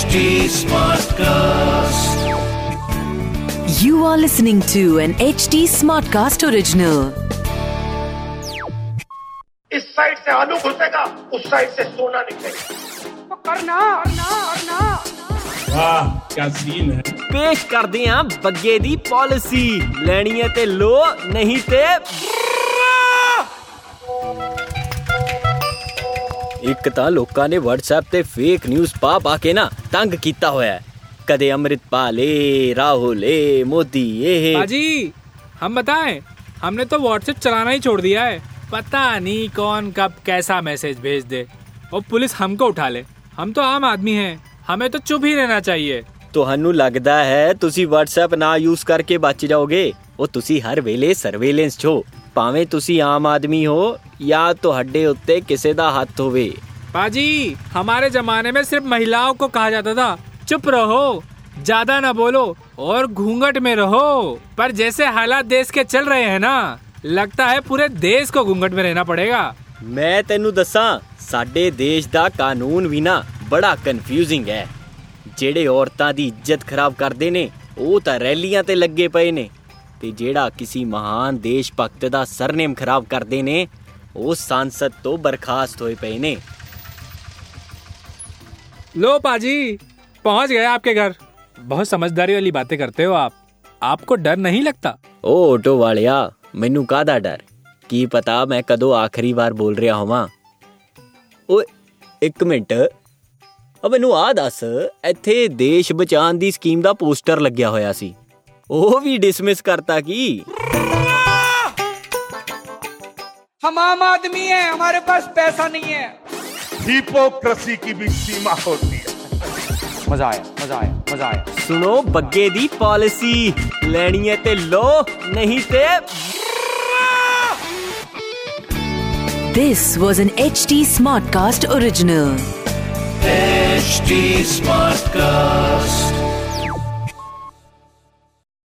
HD Smartcast. You are listening to an HD Smartcast original. इस side से आलू घुसेगा उस साइड से सोना निकलेगा करना करना करना वाह क्या सीन है पेश कर दिया बग्गे दी पॉलिसी लेनी है ते लो नहीं ते ਇੱਕ ਤਾਂ ਲੋਕਾਂ ਨੇ WhatsApp ਤੇ ਫੇਕ ਨਿਊਜ਼ ਪਾ ਪਾ ਕੇ ਨਾ ਤੰਗ ਕੀਤਾ ਹੋਇਆ ਹੈ ਕਦੇ ਅੰਮ੍ਰਿਤਪਾਲ ਏ ਰਾਹੁਲ ਏ ਮੋਦੀ ਇਹ बाजी हम बताएं हमने तो व्हाट्सएप चलाना ही छोड़ दिया है पता नहीं कौन कब कैसा मैसेज भेज दे और पुलिस हमको उठा ले हम तो आम आदमी हैं हमें तो चुप ही रहना चाहिए ਤੁਹਾਨੂੰ ਲੱਗਦਾ ਹੈ ਤੁਸੀਂ WhatsApp ਨਾ ਯੂਜ਼ ਕਰਕੇ ਬਚ ਜਾਓਗੇ ਉਹ ਤੁਸੀਂ ਹਰ ਵੇਲੇ ਸਰਵੇਲੈਂਸ 'ਚ ਹੋ ਭਾਵੇਂ ਤੁਸੀਂ ਆਮ ਆਦਮੀ ਹੋ ਜਾਂ ਤੁਹਾਡੇ ਉੱਤੇ ਕਿਸੇ ਦਾ ਹੱਥ ਹੋਵੇ बाजी हमारे जमाने में सिर्फ महिलाओं को कहा जाता था चुप रहो ज्यादा ना बोलो और घूंघट में रहो पर जैसे हालात देश के चल रहे हैं ना लगता है पूरे देश को घूंघट में रहना पड़ेगा ਮੈਂ ਤੈਨੂੰ ਦੱਸਾਂ ਸਾਡੇ ਦੇਸ਼ ਦਾ ਕਾਨੂੰਨ ਵੀ ਨਾ ਬੜਾ ਕਨਫਿਊਜ਼ਿੰਗ ਹੈ ਜਿਹੜੇ ਔਰਤਾਂ ਦੀ ਇੱਜ਼ਤ ਖਰਾਬ ਕਰਦੇ ਨੇ ਉਹ ਤਾਂ ਰੈਲੀਆਂ ਤੇ ਲੱਗੇ ਪਏ ਨੇ ਤੇ ਜਿਹੜਾ ਕਿਸੇ ਮਹਾਨ ਦੇਸ਼ ਭਗਤ ਦਾ ਸਰਨੇਮ ਖਰਾਬ ਕਰਦੇ ਨੇ ਉਹ ਸੰਸਦ ਤੋਂ ਬਰਖਾਸਤ ਹੋਏ ਪਏ ਨੇ लो पाजी पहुंच गए आपके घर बहुत समझदारी वाली बातें करते हो आप आपको डर नहीं लगता ਉਹ ਆਟੋ ਵਾਲਿਆ ਮੈਨੂੰ ਕਾਹਦਾ ਡਰ ਕੀ ਪਤਾ ਮੈਂ ਕਦੋਂ ਆਖਰੀ ਵਾਰ ਬੋਲ ਰਿਹਾ ਹੋਵਾਂ ਓਏ ਇੱਕ ਮਿੰਟ ਆ ਮੈਨੂੰ ਆ ਦੱਸ ਇੱਥੇ ਦੇਸ਼ ਬਚਾਉਣ ਦੀ ਸਕੀਮ ਦਾ ਪੋਸਟਰ ਲੱਗਿਆ ਹੋਇਆ ਸੀ वो भी डिसमिस करता की। हम आम आदमी है हमारे पास पैसा नहीं है। हिपोक्रेसी की भी सीमा होती है। मज़ा आया मज़ा आया मज़ा आया। सुनो बग्गे दी पॉलिसी लेनी है ते लो नहीं ते this was an H D Smartcast original H D Smartcast